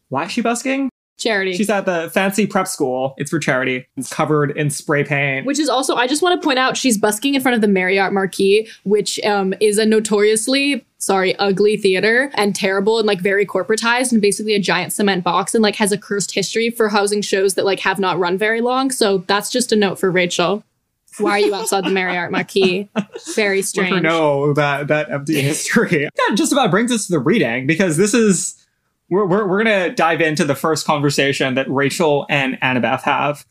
Why is she busking? Charity. She's at the fancy prep school. It's for charity. It's covered in spray paint. Which is also, I just want to point out, she's busking in front of the Marriott Marquis, which um, is a notoriously, sorry, ugly theater and terrible and like very corporatized and basically a giant cement box and like has a cursed history for housing shows that like have not run very long. So that's just a note for Rachel. Why are you outside the Marriott Marquis? [LAUGHS] Very Let her strange. know that that empty history. [LAUGHS] that just about brings us to the reading because this is we're we're, we're gonna dive into the first conversation that Rachel and Annabeth have,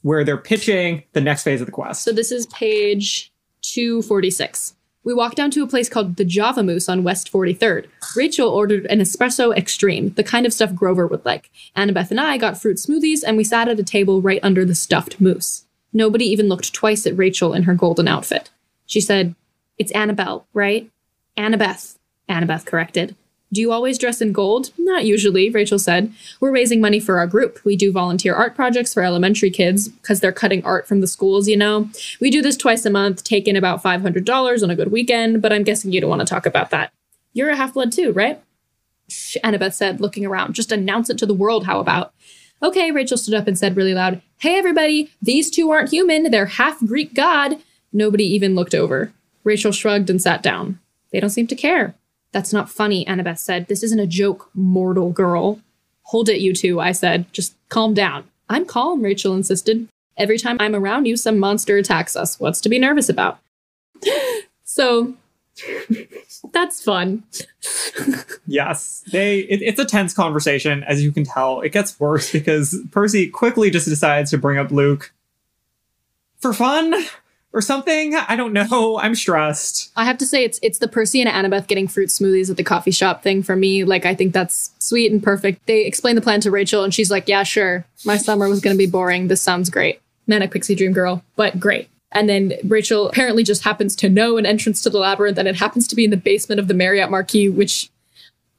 where they're pitching the next phase of the quest. So this is page 246. We walked down to a place called the Java Moose on West 43rd. Rachel ordered an espresso extreme, the kind of stuff Grover would like. Annabeth and I got fruit smoothies and we sat at a table right under the stuffed moose. Nobody even looked twice at Rachel in her golden outfit. She said, It's Annabelle, right? Annabeth, Annabeth corrected. Do you always dress in gold? Not usually, Rachel said. We're raising money for our group. We do volunteer art projects for elementary kids because they're cutting art from the schools, you know. We do this twice a month, take in about $500 on a good weekend, but I'm guessing you don't want to talk about that. You're a half blood too, right? Shh, Annabeth said, looking around. Just announce it to the world, how about? Okay, Rachel stood up and said really loud, Hey everybody, these two aren't human, they're half Greek god. Nobody even looked over. Rachel shrugged and sat down. They don't seem to care. That's not funny, Annabeth said. This isn't a joke, mortal girl. Hold it, you two, I said. Just calm down. I'm calm, Rachel insisted. Every time I'm around you, some monster attacks us. What's to be nervous about? [LAUGHS] so, that's fun. [LAUGHS] Yes, they. It, it's a tense conversation, as you can tell. It gets worse because Percy quickly just decides to bring up Luke for fun or something. I don't know. I'm stressed. I have to say, it's it's the Percy and Annabeth getting fruit smoothies at the coffee shop thing for me. Like, I think that's sweet and perfect. They explain the plan to Rachel, and she's like, "Yeah, sure. My summer was going to be boring. This sounds great. Manic pixie dream girl, but great." And then Rachel apparently just happens to know an entrance to the labyrinth, and it happens to be in the basement of the Marriott Marquis, which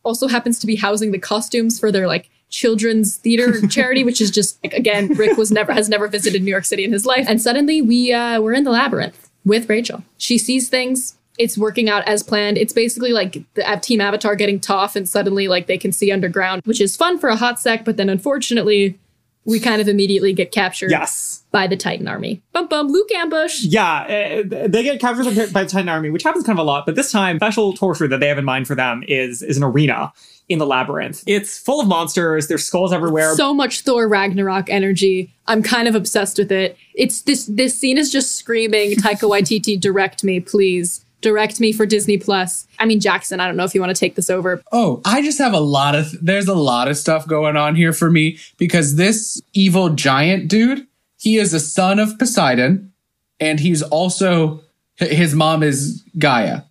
also happens to be housing the costumes for their like children's theater [LAUGHS] charity, which is just like, again, Rick was never has never visited New York City in his life. And suddenly we uh we're in the labyrinth with Rachel. She sees things. It's working out as planned. It's basically like the Team Avatar getting tough and suddenly like they can see underground, which is fun for a hot sec, but then unfortunately we kind of immediately get captured Yes. by the Titan army. Bum bum, Luke ambush. Yeah, uh, they get captured by the Titan Army, which happens kind of a lot. But this time, special torture that they have in mind for them is is an arena in the labyrinth. It's full of monsters. There's skulls everywhere. So much Thor Ragnarok energy. I'm kind of obsessed with it. It's this this scene is just screaming, Taika Waititi, [LAUGHS] direct me, please. Direct me for Disney Plus. I mean Jackson, I don't know if you want to take this over. Oh, I just have a lot of there's a lot of stuff going on here for me because this evil giant dude, he is a son of Poseidon and he's also his mom is Gaia,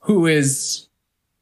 who is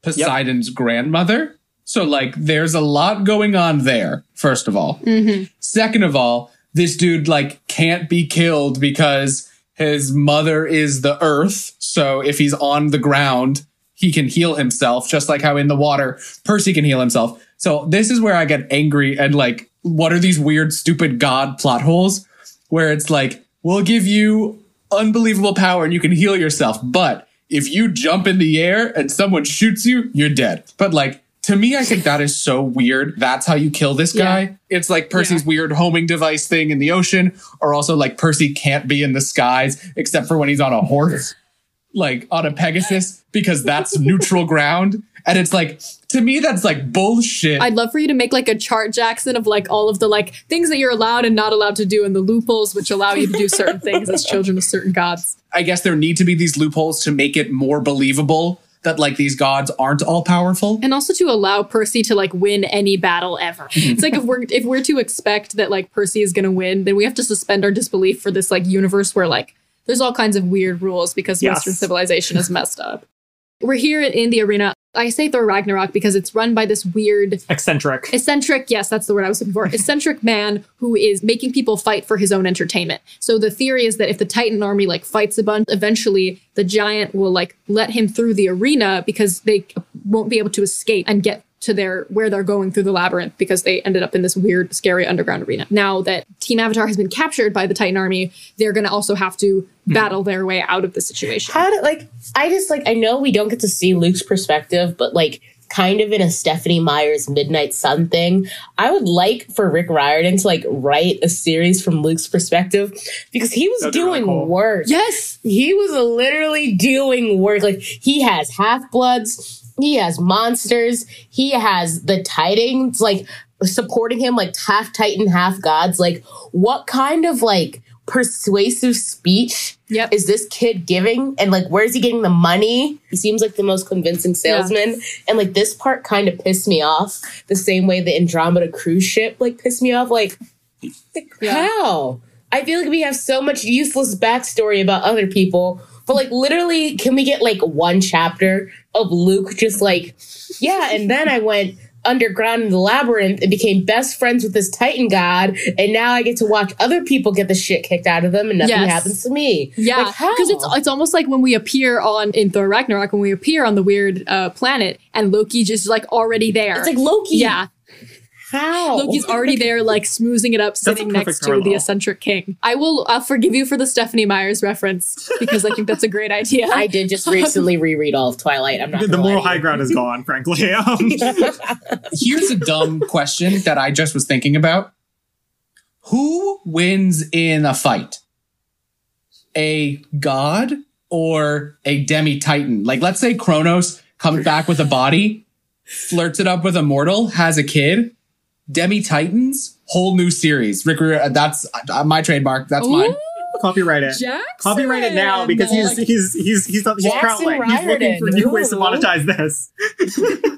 Poseidon's grandmother. So like there's a lot going on there, first of all. Mm-hmm. Second of all, this dude like can't be killed because his mother is the earth. So if he's on the ground, he can heal himself, just like how in the water, Percy can heal himself. So this is where I get angry and like, what are these weird, stupid god plot holes where it's like, we'll give you unbelievable power and you can heal yourself. But if you jump in the air and someone shoots you, you're dead. But like, To me, I think that is so weird. That's how you kill this guy. It's like Percy's weird homing device thing in the ocean, or also like Percy can't be in the skies except for when he's on a horse, [LAUGHS] like on a Pegasus, because that's [LAUGHS] neutral ground. And it's like, to me, that's like bullshit. I'd love for you to make like a chart, Jackson, of like all of the like things that you're allowed and not allowed to do and the loopholes which allow you to do certain things as children of certain gods. I guess there need to be these loopholes to make it more believable that like these gods aren't all powerful. And also to allow Percy to like win any battle ever. Mm-hmm. it's like if we're if we're to expect that like Percy is gonna win, then we have to suspend our disbelief for this like universe where like there's all kinds of weird rules because Yes. Western civilization is messed up. We're here in the arena. I say Thor Ragnarok because it's run by this weird Eccentric. eccentric yes that's the word i was looking for [LAUGHS] eccentric man who is making people fight for his own entertainment so the theory is that if the titan army like fights a bunch eventually the giant will like let him through the arena because they won't be able to escape and get to their where they're going through the labyrinth because they ended up in this weird scary underground arena now that team avatar has been captured by the titan army they're going to also have to hmm. battle their way out of the situation How did like I just like I know we don't get to see Luke's perspective, but like kind of in a Stephenie Meyer's Midnight Sun thing, I would like for Rick Riordan to like write a series from Luke's perspective because he was That'd be really doing cool. work. yes He was literally doing work. Like he has half bloods, he has monsters, he has the tidings, like supporting him like half Titan, half gods. Like what kind of like persuasive speech Yep. is this kid giving? And like where's he getting the money? He seems like the most convincing salesman. And like this part kind of pissed me off the same way the Andromeda cruise ship like pissed me off. Like like, Yeah. how? I feel like we have so much useless backstory about other people, but like literally, can we get like one chapter of Luke just like, yeah, and then I went underground in the labyrinth and became best friends with this Titan god, and now I get to watch other people get the shit kicked out of them, and nothing Yes. happens to me. Yeah, Like, because it's it's almost like when we appear on in Thor Ragnarok when we appear on the weird uh, planet and Loki just like already there. It's like Loki. yeah, how? Loki's already there, like smoozing it up, a sitting next perfect to the eccentric king. I will. I'll forgive you for the Stephenie Meyer's reference because I think that's a great idea. I did just recently reread all of Twilight. I'm not The, the moral high ground is gone, frankly. [LAUGHS] Um, Here's a dumb question that I just was thinking about. Who wins in a fight? A god or a demi titan? Like, let's say Kronos comes back with a body, flirts it up with a mortal, has a kid. Demi Titans, whole new series. Rick, Rior- that's uh, my trademark. That's mine. Copyright it. Jackson. Copyright it now because he's he's he's he's not he's Jackson prowling. He's looking for Riordan. new ways to monetize this.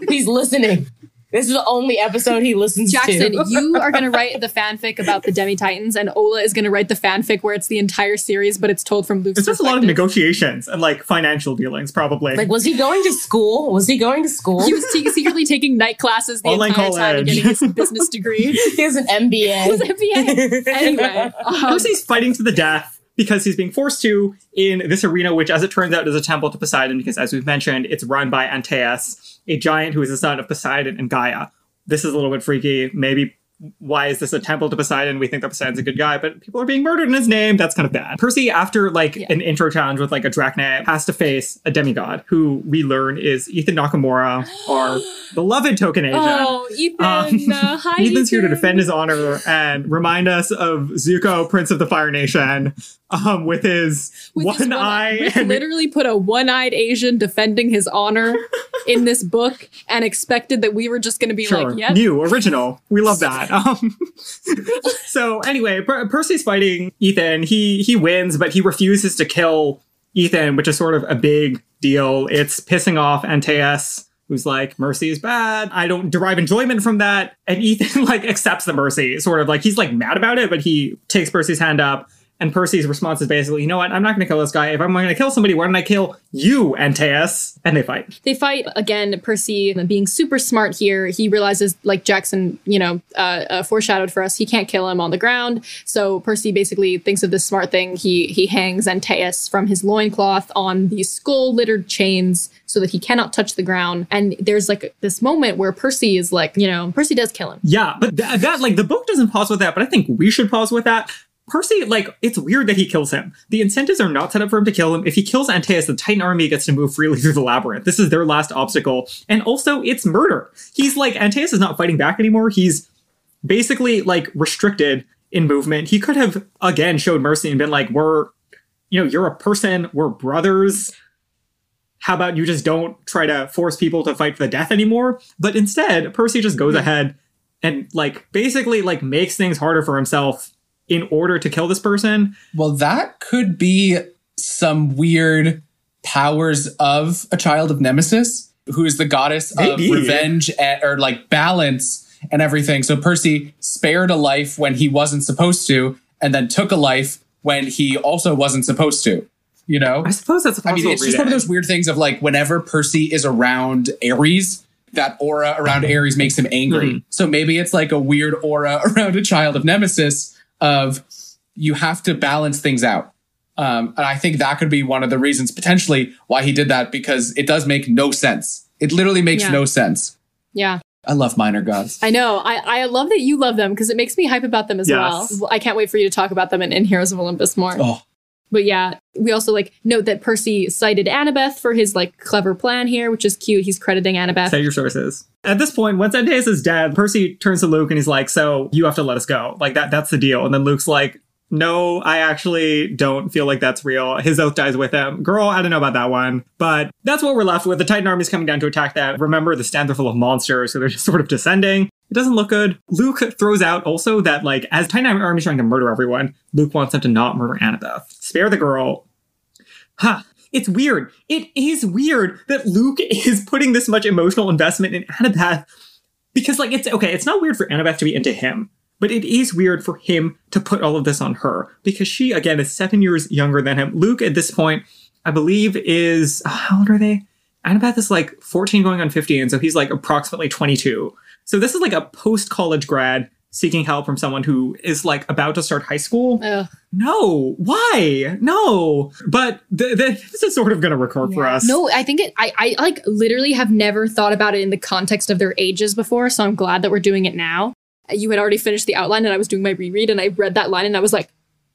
[LAUGHS] [LAUGHS] He's listening. This is the only episode he listens Jackson, to. Jackson, [LAUGHS] you are going to write the fanfic about the Demi Titans, and Ola is going to write the fanfic where it's the entire series, but it's told from Luke's It's just a lot of negotiations and like financial dealings, probably. Like, was he going to school? Was he going to school? He was te- secretly taking night classes the Online entire time and college. getting his business degree. [LAUGHS] He has an MBA. He has an MBA. [LAUGHS] Anyway, um, Percy's fighting to the death because he's being forced to in this arena, which, as it turns out, is a temple to Poseidon. Because, as we've mentioned, it's run by Antaeus, a giant who is the son of Poseidon and Gaia. This is a little bit freaky. Maybe why is this a temple to Poseidon? We think that Poseidon's a good guy, but people are being murdered in his name. That's kind of bad. Percy, after like Yeah. an intro challenge with like a dracaena, has to face a demigod who we learn is Ethan Nakamura, [GASPS] our beloved token agent. oh, Ethan. Um, uh, [LAUGHS] hi, Ethan's here to defend his honor and remind us of Zuko, Prince of the Fire Nation, um, with his With one his eye. Rick and literally put a one-eyed Asian defending his honor [LAUGHS] in this book and expected that we were just going to be sure, like, "Yep, new, original. We love that. [LAUGHS] Um, [LAUGHS] so anyway, per- Percy's fighting Ethan. He he wins, but he refuses to kill Ethan, which is sort of a big deal. It's pissing off Antaeus. Who's like, mercy is bad. I don't derive enjoyment from that. And Ethan like accepts the mercy, sort of like he's like mad about it, but he takes Percy's hand up. And Percy's response is basically, you know what? I'm not going to kill this guy. If I'm going to kill somebody, why don't I kill you, Antaeus? And they fight. They fight again. Percy, being super smart here, he realizes, like Jackson, you know, uh, uh, foreshadowed for us, he can't kill him on the ground. So Percy basically thinks of this smart thing. He he hangs Antaeus from his loincloth on these skull littered chains so that he cannot touch the ground. And there's like this moment where Percy is like, you know, Percy does kill him. Yeah, but th- that like the book doesn't pause with that, but I think we should pause with that. Percy, like, it's weird that he kills him. The incentives are not set up for him to kill him. If he kills Antaeus, the Titan army gets to move freely through the labyrinth. This is their last obstacle. And also, it's murder. He's like, Antaeus is not fighting back anymore. He's basically, like, restricted in movement. He could have, again, showed mercy and been like, we're, you know, you're a person, we're brothers. How about you just don't try to force people to fight for the death anymore? But instead, Percy just goes ahead and, like, basically, like, makes things harder for himself in order to kill this person. Well, that could be some weird powers of a child of Nemesis, who is the goddess Maybe. of revenge and, or like balance and everything. So Percy spared a life when he wasn't supposed to, and then took a life when he also wasn't supposed to. You know? I suppose that's a I possible mean, it's just one of those weird things of like whenever Percy is around Ares, that aura around Ares makes him angry. Mhm. So maybe it's like a weird aura [LAUGHS] around a child of Nemesis of you have to balance things out. Um, and I think that could be one of the reasons potentially why he did that because it does make no sense. It literally makes Yeah. no sense. Yeah. I love minor gods. I know. I, I love that you love them because it makes me hype about them as Yes. well. I can't wait for you to talk about them in, in Heroes of Olympus more. Oh, But yeah, we also like note that Percy cited Annabeth for his like clever plan here, which is cute. He's crediting Annabeth. Say your sources. At this point, once Antaeus is dead, Percy turns to Luke and he's like, "So you have to let us go. Like that. That's the deal." And then Luke's like, "No, I actually don't feel like that's real." His oath dies with him. Girl, I don't know about that one, but that's what we're left with. The Titan army's coming down to attack that. Remember, the stands are full of monsters, so they're just [LAUGHS] sort of descending. It doesn't look good. Luke throws out also that like as Titan army's trying to murder everyone, Luke wants them to not murder Annabeth. Spare the girl. Huh. It's weird. It is weird that Luke [LAUGHS] is putting this much emotional investment in Annabeth because, like, it's okay. It's not weird for Annabeth to be into him, but it is weird for him to put all of this on her because she, again, is seven years younger than him. Luke, at this point, I believe, is uh, how old are they? Annabeth is like 14 going on 15, so he's like approximately 22. So this is like a post college grad seeking help from someone who is like about to start high school. Ugh. No, why? No. But th- th- this is sort of going to recur for us. No, I think it. I, I like literally have never thought about it in the context of their ages before, so I'm glad that we're doing it now. You had already finished the outline, and I was doing my reread, and I read that line, and I was like,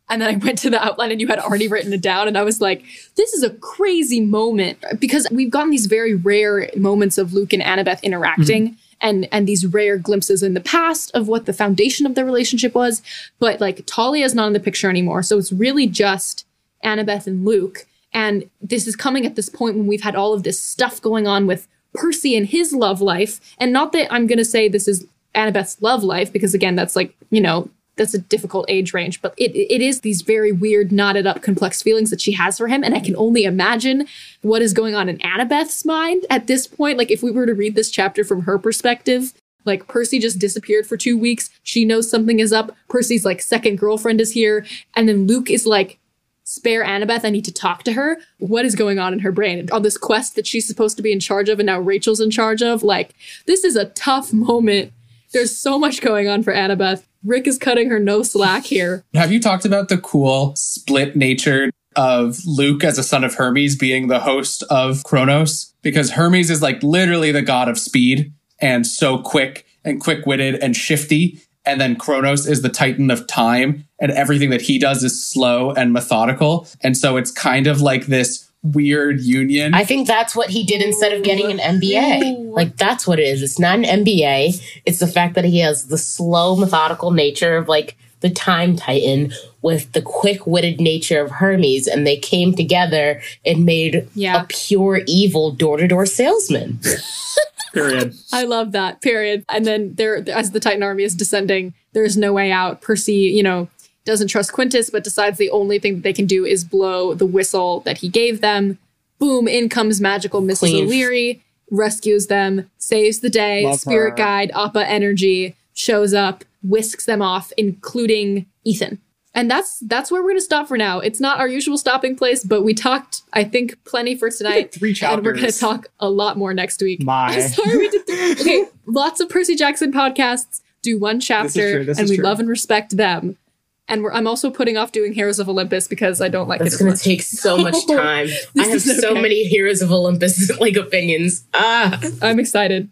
and then I went to the outline, and you had already written it down, and I was like, this is a crazy moment because we've gotten these very rare moments of Luke and Annabeth interacting. Mm-hmm. And, and these rare glimpses in the past of what the foundation of their relationship was. But like Talia is not in the picture anymore. So it's really just Annabeth and Luke. And this is coming at this point when we've had all of this stuff going on with Percy and his love life. And not that I'm going to say this is Annabeth's love life, because again, that's like, you know, that's a difficult age range, but it, it is these very weird, knotted up, complex feelings that she has for him. And I can only imagine what is going on in Annabeth's mind at this point. Like, if we were to read this chapter from her perspective, like Percy just disappeared for two weeks. She knows something is up. Percy's like second girlfriend is here. And then Luke is like, spare Annabeth. I need to talk to her. What is going on in her brain? On this quest that she's supposed to be in charge of and now Rachel's in charge of. Like, this is a tough moment. There's so much going on for Annabeth. Rick is cutting her no slack here. [LAUGHS] Have you talked about the cool split nature of Luke as a son of Hermes being the host of Kronos? Because Hermes is like literally the god of speed and so quick and quick witted and shifty. And then Kronos is the titan of time, and everything that he does is slow and methodical. And so it's kind of like this weird union. I think that's what he did instead of getting an MBA. Like that's what it is. It's not an MBA. It's the fact that he has the slow, methodical nature of like the time titan with the quick-witted nature of Hermes, and they came together and made Yeah. a pure evil door-to-door salesman. [LAUGHS] Period. I love that. Period. And then there, as the Titan army is descending, there is no way out. Percy, you know, doesn't trust Quintus, but decides the only thing that they can do is blow the whistle that he gave them. Boom! In comes magical Mrs. Queen. O'Leary, rescues them, saves the day. Love Spirit her. guide Appa Energy shows up, whisks them off, including Ethan. And that's that's where we're gonna stop for now. It's not our usual stopping place, but we talked, I think, plenty for tonight. Three And we're gonna talk a lot more next week. My. I'm sorry we did three. [LAUGHS] Okay, lots of Percy Jackson podcasts do one chapter, true, this and is we true. love and respect them. And we're, I'm also putting off doing Heroes of Olympus because I don't like That's it as gonna take so much [LAUGHS] time. I have is so many Heroes of Olympus [LAUGHS] like opinions. Ah, I'm excited.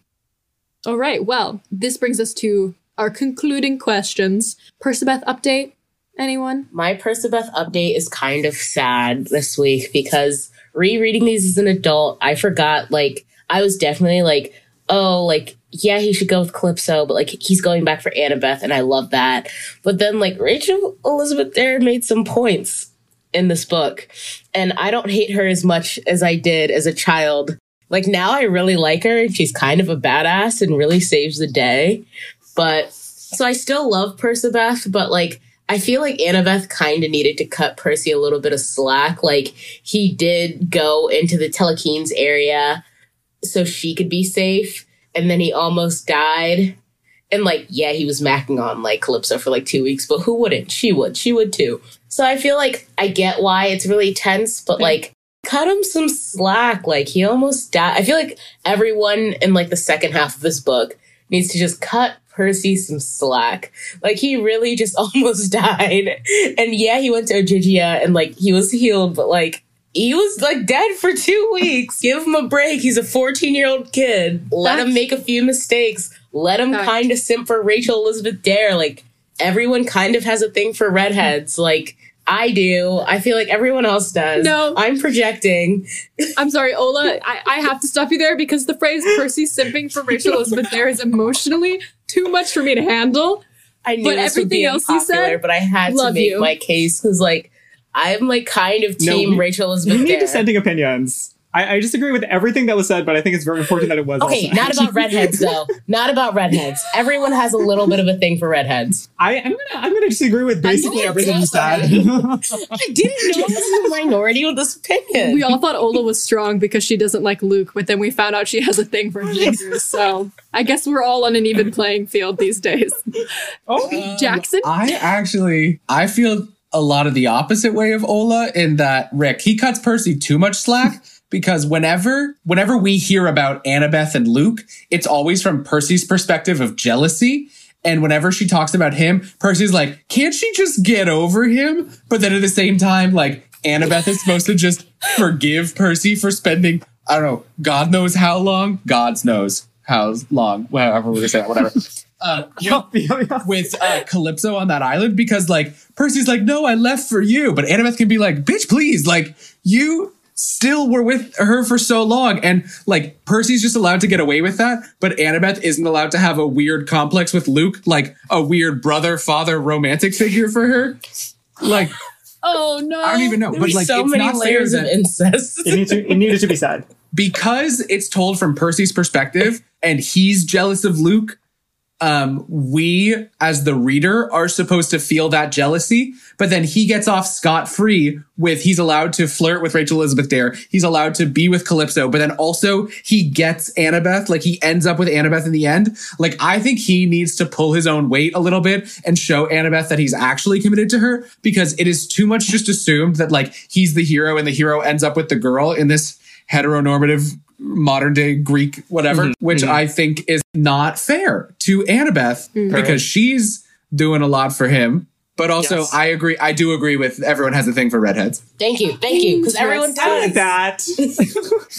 All right, well, this brings us to our concluding questions. Percabeth update. Anyone? My Percabeth update is kind of sad this week because rereading these as an adult, I forgot, like, I was definitely like, oh, like, yeah, he should go with Calypso, but like, he's going back for Annabeth, and I love that. But then, like, Rachel Elizabeth Dare made some points in this book, and I don't hate her as much as I did as a child. Like, now I really like her, and she's kind of a badass and really saves the day. But, so I still love Percabeth, but like, I feel like Annabeth kind of needed to cut Percy a little bit of slack. Like he did go into the Telkhines' area so she could be safe, and then he almost died. And like, yeah, he was macking on like Calypso for like two weeks, but who wouldn't? She would. She would too. So I feel like I get why it's really tense, but like cut him some slack. Like he almost died. I feel like everyone in like the second half of this book needs to just cut Percy some slack. Like he really just [LAUGHS] almost died. And yeah, he went to Ogygia and like he was healed, but like he was like dead for two weeks. [LAUGHS] Give him a break. He's a 14 year old kid. Let That's- him make a few mistakes. Let him kind of simp for Rachel Elizabeth Dare. Like everyone kind of has a thing for redheads. Like I do. I feel like everyone else does. No. I'm projecting. [LAUGHS] I'm sorry, Ola. I, I have to stop you there because the phrase Percy simping for Rachel Elizabeth Dare is emotionally too much for me to handle. I knew But this would be everything else you said, but I had to make you. my case because, like, I'm like kind of No, team we- Rachel We Elizabeth need Dare. dissenting opinions. I, I disagree with everything that was said, but I think it's very important that it was. Okay, not about redheads though. Not about redheads. Everyone has a little bit of a thing for redheads. I, I'm gonna I'm gonna disagree with basically everything you said. [LAUGHS] I didn't know I was a minority with this opinion. We all thought Ola was strong because she doesn't like Luke, but then we found out she has a thing for gingers. So I guess we're all on an even playing field these days. oh, Jackson? I actually I feel a lot of the opposite way of Ola in that Rick he cuts Percy too much slack [LAUGHS] because whenever whenever we hear about Annabeth and Luke, it's always from Percy's perspective of jealousy. And whenever she talks about him, Percy's like, can't she just get over him? But then at the same time, like Annabeth is supposed to just forgive Percy for spending, I don't know, God knows how long. God's knows how long. Whatever we're gonna say that, whatever. [LAUGHS] Uh, yeah, yeah, yeah. with uh, Calypso on that island because like Percy's like, no, I left for you, but Annabeth can be like, bitch, please, like you still were with her for so long, and like Percy's just allowed to get away with that, but Annabeth isn't allowed to have a weird complex with Luke, like a weird brother father romantic figure for her. Like Oh no. I don't even know, but like so it's many not layers of incest. It, needs to, it needed to be said. [LAUGHS] because it's told from Percy's perspective and he's jealous of Luke, um, we as the reader are supposed to feel that jealousy, but then he gets off scot free with he's allowed to flirt with Rachel Elizabeth Dare. He's allowed to be with Calypso, but then also he gets Annabeth, like he ends up with Annabeth in the end. Like I think he needs to pull his own weight a little bit and show Annabeth that he's actually committed to her because it is too much just assumed that like he's the hero and the hero ends up with the girl in this heteronormative modern day Greek whatever, which I think is not fair to Annabeth because she's doing a lot for him. But also, Yes. I agree. I do agree with everyone has a thing for redheads. Thank you, thank you, because everyone I like that.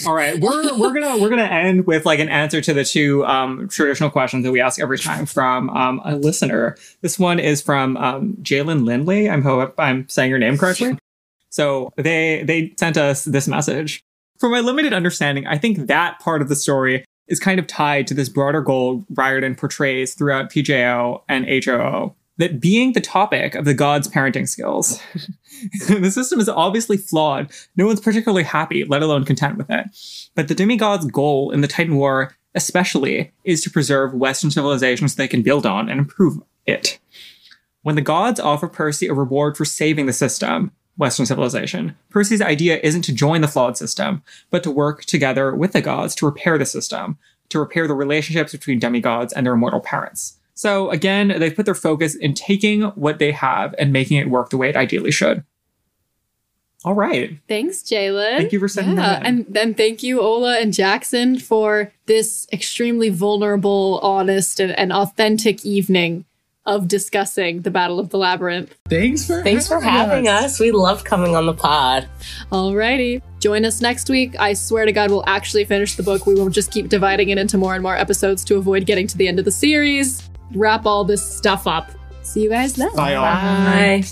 [LAUGHS] All right, we're we're gonna we're gonna end with like an answer to the two um, traditional questions that we ask every time from um, a listener. This one is from um, Jalen Lindley. I'm hope I'm saying your name correctly. So they they sent us this message. From my limited understanding, I think that part of the story is kind of tied to this broader goal Riordan portrays throughout PJO and HOO. That being the topic of the gods' parenting skills. [LAUGHS] the system is obviously flawed. No one's particularly happy, let alone content with it. But the demigod's goal in the Titan War, especially, is to preserve Western civilization so they can build on and improve it. When the gods offer Percy a reward for saving the system, Western civilization, Percy's idea isn't to join the flawed system, but to work together with the gods to repair the system, to repair the relationships between demigods and their immortal parents. So again, they've put their focus in taking what they have and making it work the way it ideally should. All right. Thanks, Jalen. Thank you for sending yeah, that in. and then thank you, Ola and Jackson, for this extremely vulnerable, honest, and, and authentic evening of discussing the Battle of the Labyrinth. Thanks for Thanks for having us. We love coming on the pod. Alrighty. Join us next week. I swear to God, we'll actually finish the book. We won't just keep dividing it into more and more episodes to avoid getting to the end of the series. Wrap all this stuff up. See you guys then. Bye, all. Bye.